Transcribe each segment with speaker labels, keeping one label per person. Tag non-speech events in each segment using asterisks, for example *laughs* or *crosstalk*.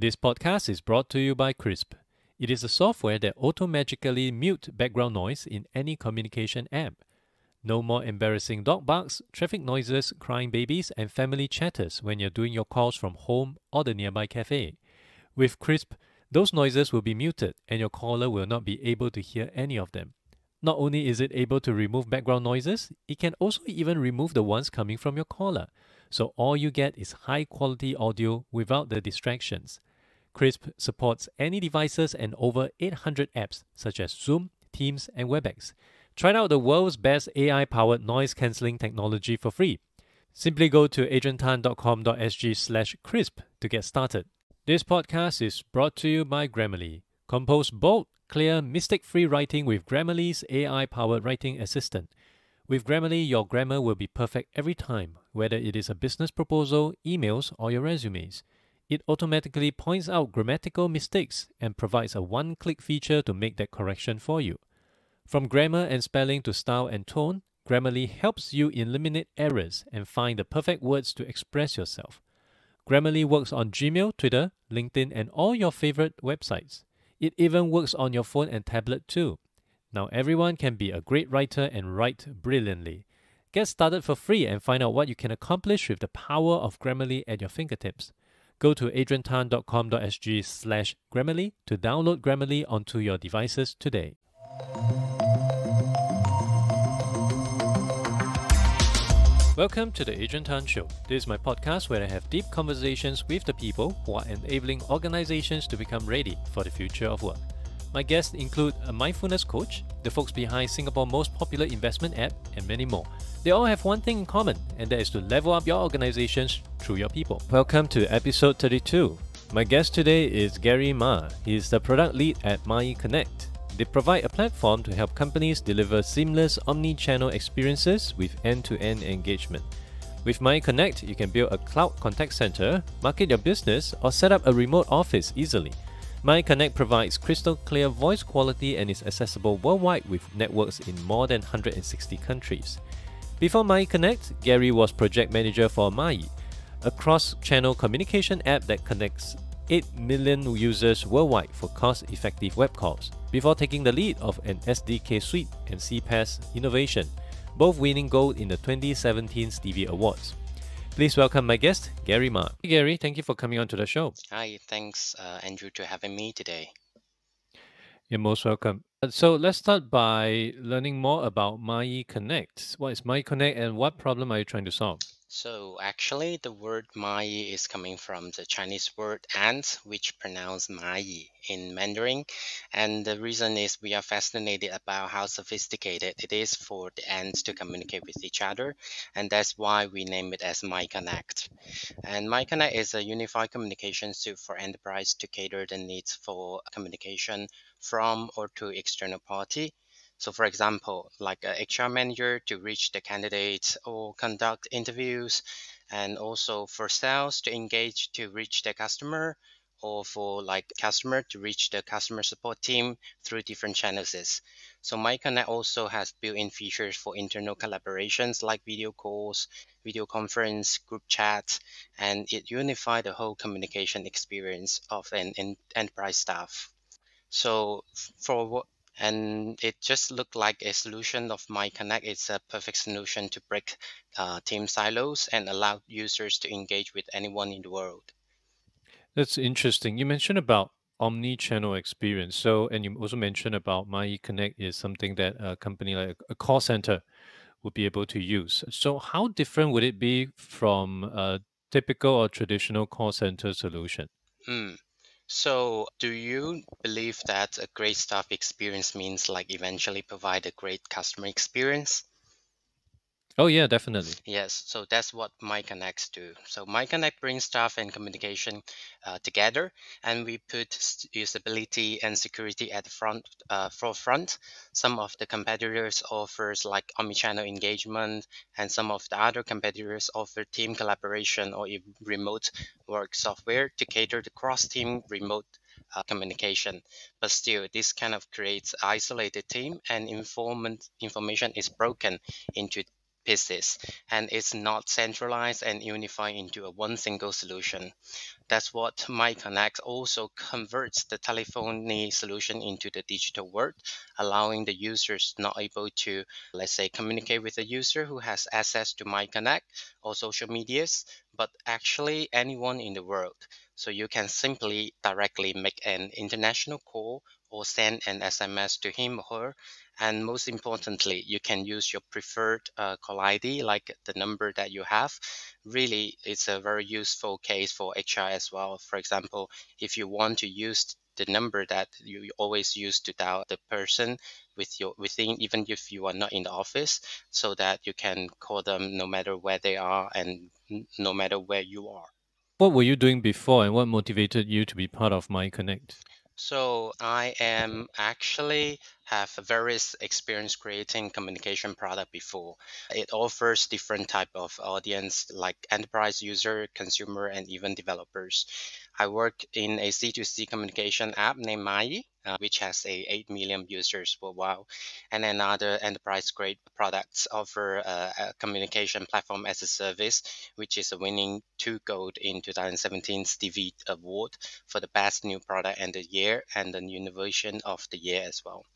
Speaker 1: This podcast is brought to you by Krisp. It is a software that automatically mute background noise in any communication app. No more embarrassing dog barks, traffic noises, crying babies, and family chatters when you're doing your calls from home or the nearby cafe. With Krisp, those noises will be muted and your caller will not be able to hear any of them. Not only is it able to remove background noises, it can also even remove the ones coming from your caller. So all you get is high quality audio without the distractions. Krisp supports any devices and over 800 apps such as Zoom, Teams, and WebEx. Try out the world's best AI powered noise cancelling technology for free. Simply go to adriantan.com.sg slash krisp to get started. This podcast is brought to you by Grammarly. Compose bold, clear, mistake free writing with Grammarly's AI powered writing assistant. With Grammarly, your grammar will be perfect every time, whether it is a business proposal, emails, or your resumes. It automatically points out grammatical mistakes and provides a one click feature to make that correction for you. From grammar and spelling to style and tone, Grammarly helps you eliminate errors and find the perfect words to express yourself. Grammarly works on Gmail, Twitter, LinkedIn, and all your favorite websites. It even works on your phone and tablet too. Now everyone can be a great writer and write brilliantly. Get started for free and find out what you can accomplish with the power of Grammarly at your fingertips. Go to adriantan.com.sg slash Grammarly to download Grammarly onto your devices today. Welcome to the Adrian Tan Show. This is my podcast where I have deep conversations with the people who are enabling organizations to become ready for the future of work. My guests include a mindfulness coach, the folks behind Singapore's most popular investment app, and many more. They all have one thing in common, and that is to level up your organizations through your people. Welcome to episode 32. My guest today is Gary Ma. He is the product lead at maaiiconnect. They provide a platform to help companies deliver seamless omni-channel experiences with end-to-end engagement. With maaiiconnect, you can build a cloud contact center, market your business, or set up a remote office easily. Mai Connect provides crystal clear voice quality and is accessible worldwide with networks in more than 160 countries. Before maaiiconnect, Gary was project manager for Maaii, a cross-channel communication app that connects 8 million users worldwide for cost-effective web calls before taking the lead of an SDK suite and CPaaS innovation, both winning gold in the 2017 Stevie Awards. Please welcome my guest, Gary Ma. Hey, Gary, thank you for coming on to the show.
Speaker 2: Hi, thanks, uh, Andrew, to having me today.
Speaker 1: You're most welcome. Uh, So let's start by learning more about maaiiconnect. What is maaiiconnect and what problem are you trying to solve?
Speaker 2: So actually, the word Mai is coming from the Chinese word ant, which pronounced Mai in Mandarin. And the reason is we are fascinated about how sophisticated it is for the ants to communicate with each other. And that's why we name it as maaiiconnect. And maaiiconnect is a unified communication suite for enterprise to cater the needs for communication from or to external party. So for example, like a HR manager to reach the candidates or conduct interviews, and also for sales to engage to reach the customer, or for like customer to reach the customer support team through different channels. So maaiiconnect also has built-in features for internal collaborations like video calls, video conference, group chats, and it unifies the whole communication experience of an en- enterprise staff. So for what and it just looked like a solution of maaiiconnect. It's a perfect solution to break uh, team silos and allow users to engage with anyone in the world.
Speaker 1: That's interesting. You mentioned about omni-channel experience. So, and you also mentioned about maaiiconnect is something that a company like a call center would be able to use. So, how different would it be from a typical or traditional call center solution?
Speaker 2: Mm. So, do you believe that a great staff experience means like eventually provide a great customer experience?
Speaker 1: Oh, yeah, definitely.
Speaker 2: Yes, so that's what maaiiconnect do. So maaiiconnect brings staff and communication uh, together, and we put usability and security at the front uh, forefront. Some of the competitors offers like omnichannel engagement, and some of the other competitors offer team collaboration or even remote work software to cater to cross-team remote uh, communication. But still, this kind of creates isolated team, and informant information is broken into pieces and it's not centralized and unified into a one single solution. That's what maaiiconnect also converts the telephony solution into the digital world, allowing the users not able to, let's say, communicate with a user who has access to maaiiconnect or social medias, but actually anyone in the world. So you can simply directly make an international call or send an SMS to him or her. And most importantly, you can use your preferred uh, call ID, like the number that you have. Really, it's a very useful case for HR as well. For example, if you want to use the number that you always use to dial the person with your within even if you are not in the office so that you can call them no matter where they are and no matter where you are
Speaker 1: what were you doing before and what motivated you to be part of maaiiconnect?
Speaker 2: So I am actually have various experience creating communication product before. It offers different type of audience like enterprise user, consumer, and even developers. I work in a C2C communication app named Maaii, uh, which has a 8 million users worldwide. And another enterprise grade products offer uh, a communication platform as a service, which is winning two gold in 2017 Stevie Award for the best new product and the year and the innovation of the year as well.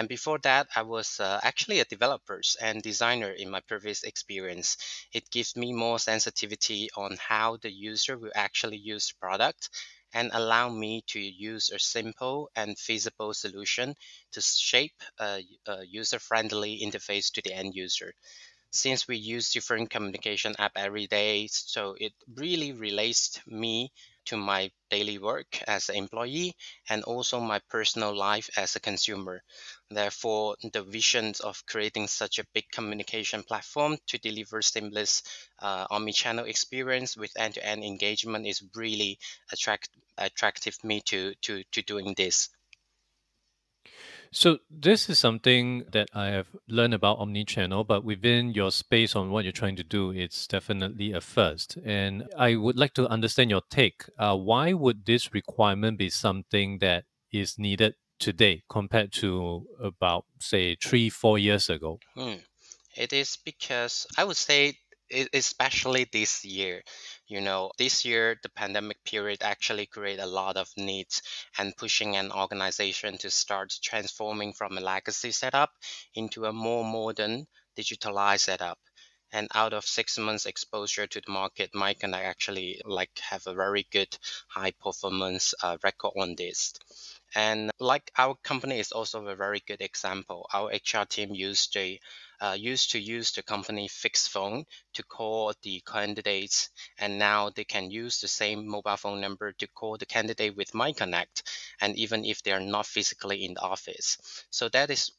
Speaker 2: And before that, I was uh, actually a developer and designer in my previous experience. It gives me more sensitivity on how the user will actually use the product and allow me to use a simple and feasible solution to shape a, a user-friendly interface to the end user since we use different communication app every day so it really relates me to my daily work as an employee and also my personal life as a consumer. Therefore the visions of creating such a big communication platform to deliver seamless uh, omni-channel experience with end-to-end engagement is really attract attractive me to to to doing this
Speaker 1: so this is something that I have learned about omni-channel, but within your space on what you're trying to do, it's definitely a first. And I would like to understand your take. Uh, why would this requirement be something that is needed today compared to about say three, four years ago?
Speaker 2: Hmm. It is because I would say especially this year you know this year the pandemic period actually created a lot of needs and pushing an organization to start transforming from a legacy setup into a more modern digitalized setup. And out of six months exposure to the market mike and i actually like have a very good high performance uh, record on this. And like our company is also a very good example. Our hr team used a uh, used to use the company fixed phone to call the candidates, and now they can use the same mobile phone number to call the candidate with maaiiconnect, and even if they are not physically in the office. So that is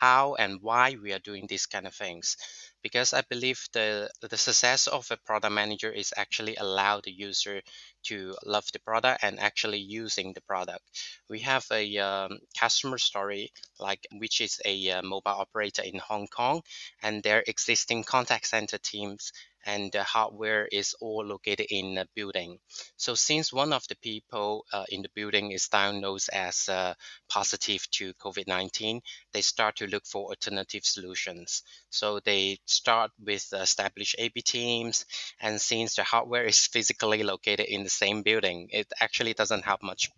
Speaker 2: how and why we are doing these kind of things because I believe the the success of a product manager is actually allow the user to love the product and actually using the product. We have a um, customer story like which is a uh, mobile operator in Hong Kong and their existing contact center teams and the hardware is all located in a building. So since one of the people uh, in the building is diagnosed as uh, positive to COVID-19, they start to look for alternative solutions. So they start with established AB teams, and since the hardware *laughs* is physically located in the same building, it actually doesn't help much.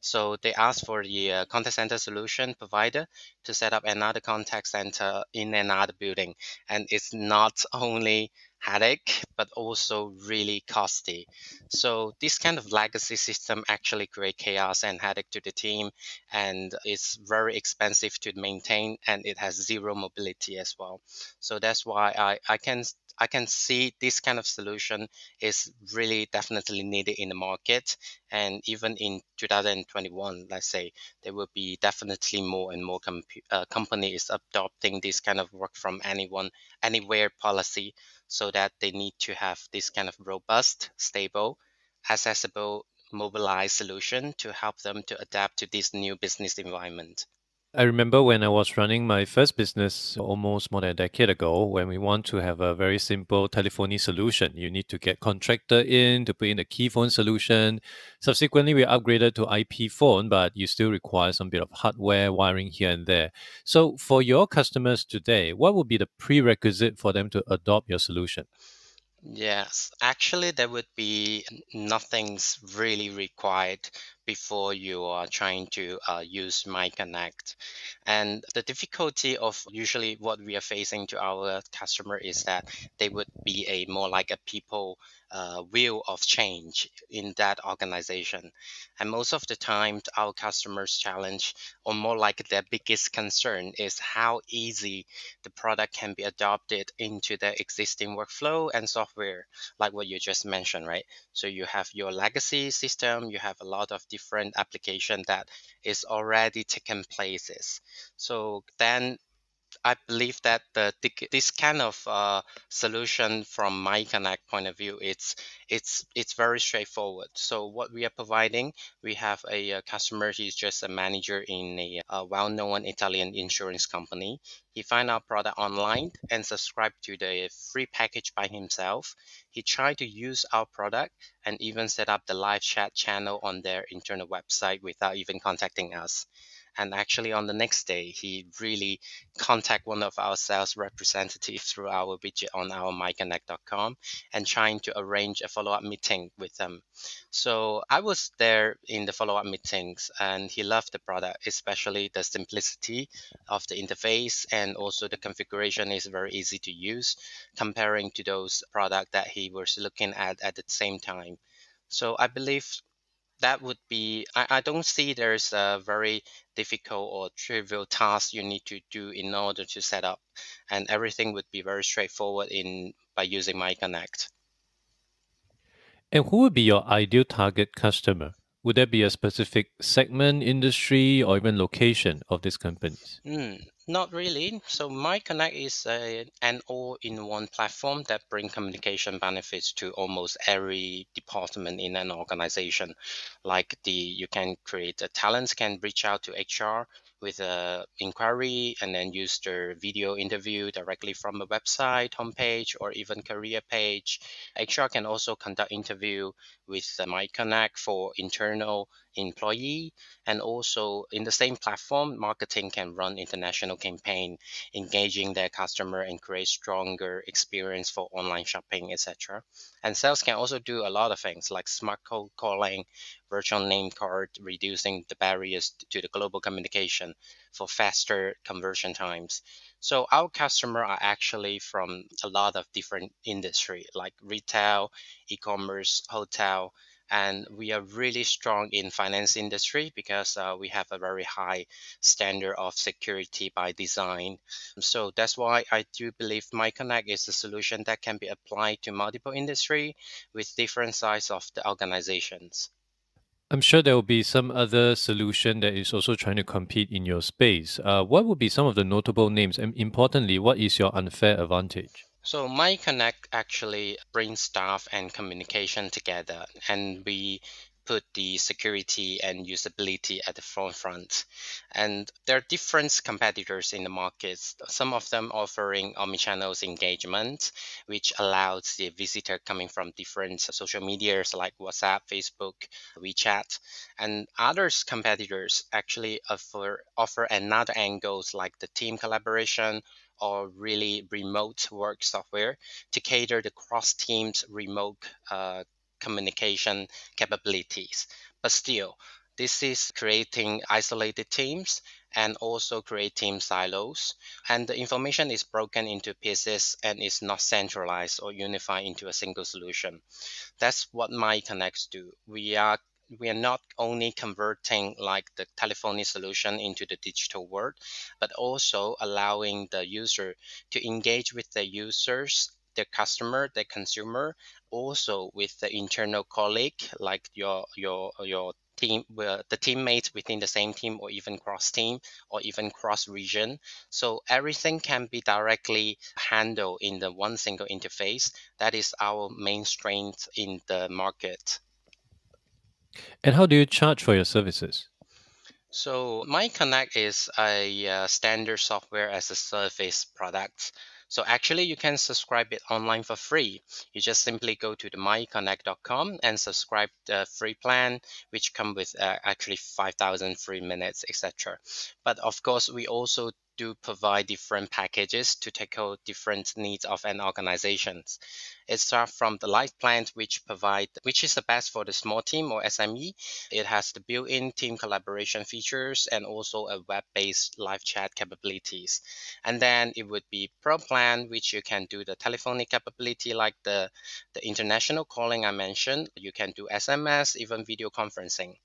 Speaker 2: So they ask for the uh, contact center solution provider to set up another contact center in another building, and it's not *laughs* only headache, but also really costly. So this kind of legacy system actually create chaos and headache to the team, and it's very expensive to maintain, and it has zero mobility as well. So that's why I, I can I can see this kind of solution is really definitely needed in the market. And even in 2021, let's say, there will be definitely more and more uh, companies adopting this kind of work from anyone, anywhere policy so that they need to have this kind of robust, stable, accessible, mobilized solution to help them to adapt to this new business environment.
Speaker 1: I remember when I was running my first business almost more than a decade ago, when we want to have a very simple telephony solution, you need to get contractor in to put in the key phone solution. Subsequently, we upgraded to IP phone, but you still require some bit of hardware wiring here and there. So, for your customers today, what would be the prerequisite for them to adopt your solution?
Speaker 2: Yes, actually, there would be nothing's really required before you are trying to uh, use maaiiconnect. And the difficulty of usually what we are facing to our customer is that they would be a more like a people uh, wheel of change in that organization. And most of the time, our customers' challenge, or more like their biggest concern, is how easy the product can be adopted into their existing workflow and software, like what you just mentioned, right? So you have your legacy system, you have a lot of different application that is already taken places. So then I believe that the this kind of uh, solution from maaiiconnect point of view, it's it's it's very straightforward. So what we are providing, we have a, customer. He's just a manager in a, well-known Italian insurance company. He find our product online and subscribed to the free package by himself. He tried to use our product and even set up the live chat channel on their internal website without even contacting us. And actually, on the next day, he really contact one of our sales representatives through our widget on our maaiiconnect.com and trying to arrange a follow-up meeting with them. So I was there in the follow-up meetings, and he loved the product, especially the simplicity of the interface and also the configuration is very easy to use, comparing to those products that he was looking at at the same time. So I believe that would be I, I don't see there's a very difficult or trivial task you need to do in order to set up and everything would be very straightforward in by using maaiiconnect.
Speaker 1: And who would be your ideal target customer? Would there be a specific segment, industry, or even location of these companies?
Speaker 2: Mm, not really. So maaiiconnect is a, an all-in-one platform that brings communication benefits to almost every department in an organization. Like the you can create a talents can reach out to HR with a inquiry and then use the video interview directly from a website homepage or even career page. HR can also conduct interview with maaiiconnect for internal employee and also in the same platform marketing can run international campaign engaging their customer and create stronger experience for online shopping etc and sales can also do a lot of things like smart cold calling virtual name card reducing the barriers to the global communication for faster conversion times. So our customer are actually from a lot of different industry like retail e-commerce hotel and we are really strong in finance industry because uh, we have a very high standard of security by design so that's why i do believe maaiiconnect is a solution that can be applied to multiple industry with different size of the organizations
Speaker 1: I'm sure there will be some other solution that is also trying to compete in your space. Uh, what would be some of the notable names? And importantly, what is your unfair advantage?
Speaker 2: So maaiiconnect actually brings staff and communication together, and we put the security and usability at the forefront. And there are different competitors in the markets. Some of them offering omnichannel engagement, which allows the visitor coming from different social medias like WhatsApp, Facebook, WeChat, and others competitors actually offer offer another angles like the team collaboration or really remote work software to cater the cross teams remote uh, communication capabilities. But still, this is creating isolated teams and also create team silos. And the information is broken into pieces and is not centralized or unified into a single solution. That's what maaiiconnects do. We are we are not only converting like the telephony solution into the digital world, but also allowing the user to engage with the users, the customer, the consumer, also with the internal colleague like your your your team the teammates within the same team or even cross team or even cross region. So everything can be directly handled in the one single interface. That is our main strength in the market
Speaker 1: and how do you charge for your services?
Speaker 2: So maaiiconnect is a uh, standard software as a service product. So actually you can subscribe it online for free. You just simply go to the maaiiconnect.com and subscribe the free plan, which come with uh, actually 5,000 free minutes, etc. But of course, we also do provide different packages to tackle different needs of an organization. It starts from the light plan, which provide which is the best for the small team or SME. It has the built-in team collaboration features and also a web-based live chat capabilities. And then it would be Pro plan, which you can do the telephonic capability like the the international calling I mentioned. You can do SMS, even video conferencing.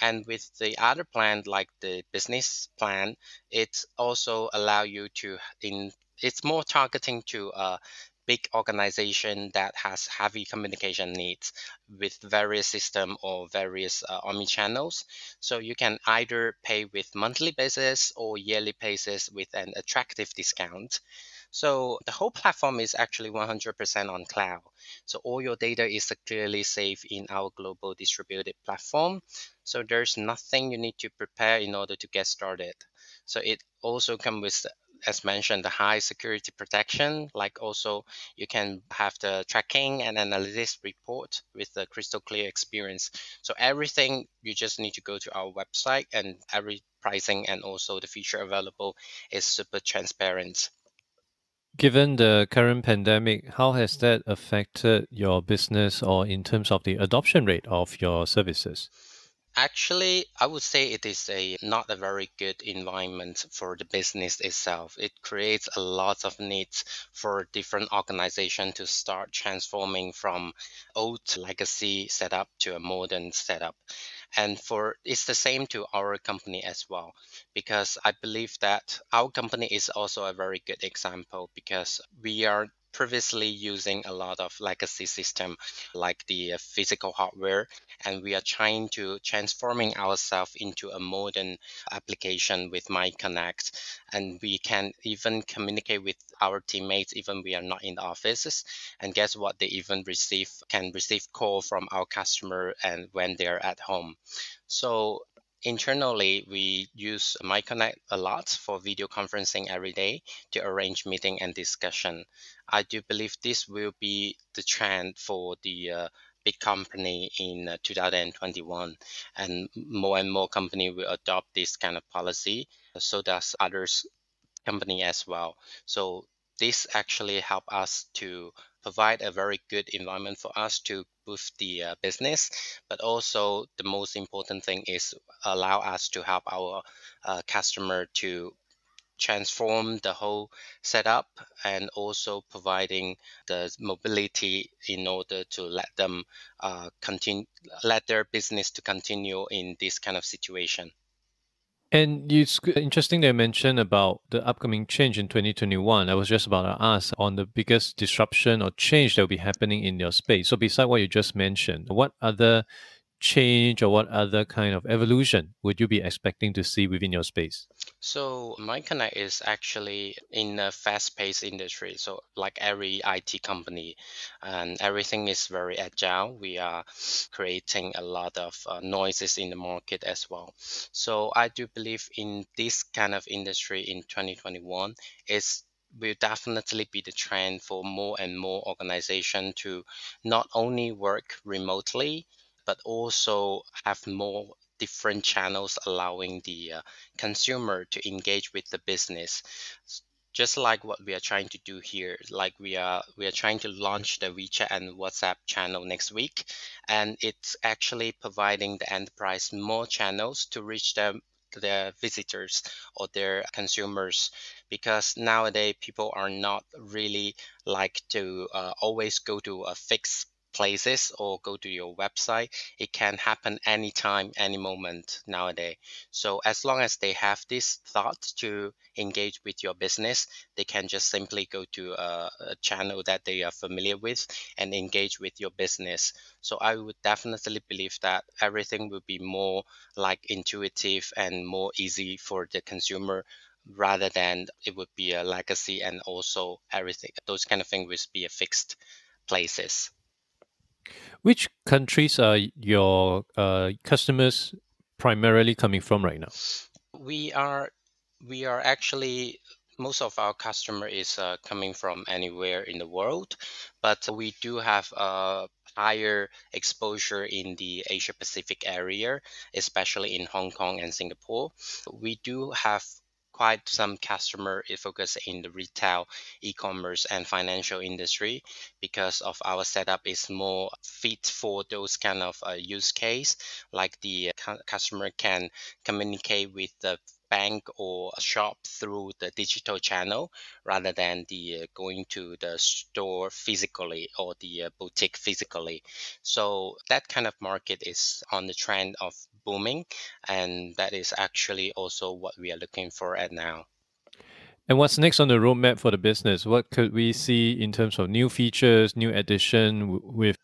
Speaker 2: And with the other plan, like the business plan, it also allow you to in it's more targeting to a big organization that has heavy communication needs with various system or various uh, omni channels. So you can either pay with monthly basis or yearly basis with an attractive discount. So the whole platform is actually 100% on cloud. So all your data is securely safe in our global distributed platform. So there's nothing you need to prepare in order to get started. So it also comes with as mentioned, the high security protection, like also you can have the tracking and analytics report with the crystal clear experience. So everything you just need to go to our website and every pricing and also the feature available is super transparent.
Speaker 1: Given the current pandemic, how has that affected your business or in terms of the adoption rate of your services?
Speaker 2: Actually, I would say it is a not a very good environment for the business itself. It creates a lot of needs for different organization to start transforming from old legacy setup to a modern setup and for it's the same to our company as well because i believe that our company is also a very good example because we are previously using a lot of legacy system like the uh, physical hardware and we are trying to transforming ourselves into a modern application with maaiiconnect and we can even communicate with our teammates even we are not in the offices. And guess what? They even receive can receive call from our customer and when they're at home. So Internally, we use maaiiconnect a lot for video conferencing every day to arrange meeting and discussion. I do believe this will be the trend for the uh, big company in uh, 2021 and more and more company will adopt this kind of policy so does others company as well so this actually help us to provide a very good environment for us to boost the uh, business but also the most important thing is allow us to help our uh, customer to transform the whole setup and also providing the mobility in order to let them uh, continue let their business to continue in this kind of situation
Speaker 1: and it's interesting that you mentioned about the upcoming change in 2021. I was just about to ask on the biggest disruption or change that will be happening in your space. So, beside what you just mentioned, what other change or what other kind of evolution would you be expecting to see within your space?
Speaker 2: So maaiiconnect is actually in a fast-paced industry. So like every IT company, and everything is very agile. We are creating a lot of uh, noises in the market as well. So I do believe in this kind of industry in 2021 is will definitely be the trend for more and more organization to not only work remotely but also have more different channels allowing the uh, consumer to engage with the business. Just like what we are trying to do here like we are we are trying to launch the WeChat and WhatsApp channel next week and it's actually providing the enterprise more channels to reach them their visitors or their consumers. Because nowadays people are not really like to uh, always go to a fixed places or go to your website. It can happen anytime, any moment nowadays. So as long as they have this thought to engage with your business, they can just simply go to a, a channel that they are familiar with and engage with your business. So I would definitely believe that everything will be more like intuitive and more easy for the consumer rather than it would be a legacy and also everything those kind of things will be a fixed places
Speaker 1: which countries are your uh, customers primarily coming from right now?
Speaker 2: We are we are actually most of our customer is uh, coming from anywhere in the world, but we do have a higher exposure in the Asia Pacific area, especially in Hong Kong and Singapore. We do have quite some customer focus in the retail, e-commerce, and financial industry because of our setup is more fit for those kind of uh, use case. Like the uh, customer can communicate with the bank or a shop through the digital channel rather than the uh, going to the store physically or the uh, boutique physically. So that kind of market is on the trend of booming and that is actually also what we are looking for at now.
Speaker 1: And what's next on the roadmap for the business? What could we see in terms of new features new addition with?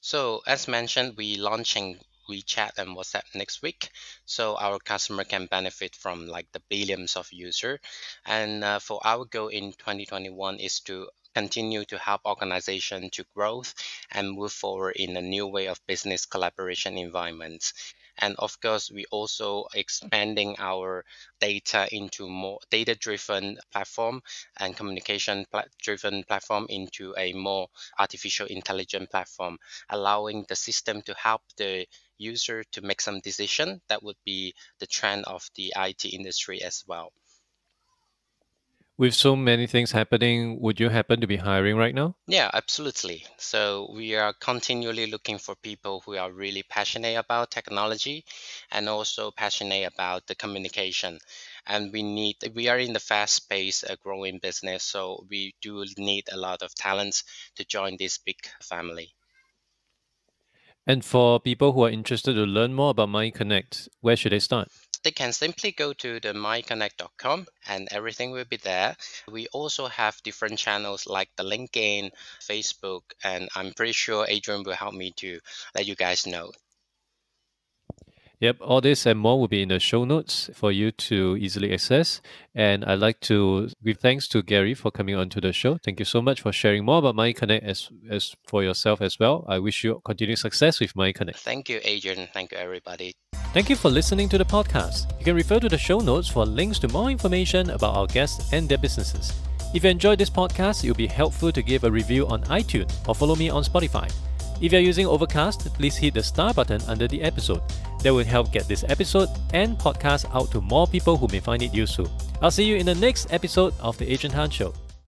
Speaker 2: So as mentioned we launching WeChat and WhatsApp next week. So our customer can benefit from like the billions of user. And uh, for our goal in 2021 is to continue to help organization to growth and move forward in a new way of business collaboration environments and of course we also expanding our data into more data driven platform and communication driven platform into a more artificial intelligent platform allowing the system to help the user to make some decision. That would be the trend of the IT industry as well
Speaker 1: with so many things happening, would you happen to be hiring right now?
Speaker 2: Yeah, absolutely. So we are continually looking for people who are really passionate about technology and also passionate about the communication. And we need we are in the fast paced growing business, so we do need a lot of talents to join this big family.
Speaker 1: And for people who are interested to learn more about maaiiconnect, where should they start?
Speaker 2: they can simply go to the maaiiconnect.com and everything will be there. We also have different channels like the LinkedIn, Facebook, and I'm pretty sure Adrian will help me to let you guys know.
Speaker 1: Yep, all this and more will be in the show notes for you to easily access. And I'd like to give thanks to Gary for coming onto the show. Thank you so much for sharing more about maaiiconnect as as for yourself as well. I wish you continued success with maaiiconnect.
Speaker 2: Thank you, Adrian. Thank you, everybody.
Speaker 1: Thank you for listening to the podcast. You can refer to the show notes for links to more information about our guests and their businesses. If you enjoyed this podcast, it would be helpful to give a review on iTunes or follow me on Spotify. If you're using Overcast, please hit the star button under the episode. That will help get this episode and podcast out to more people who may find it useful. I'll see you in the next episode of The Adrian Tan Show.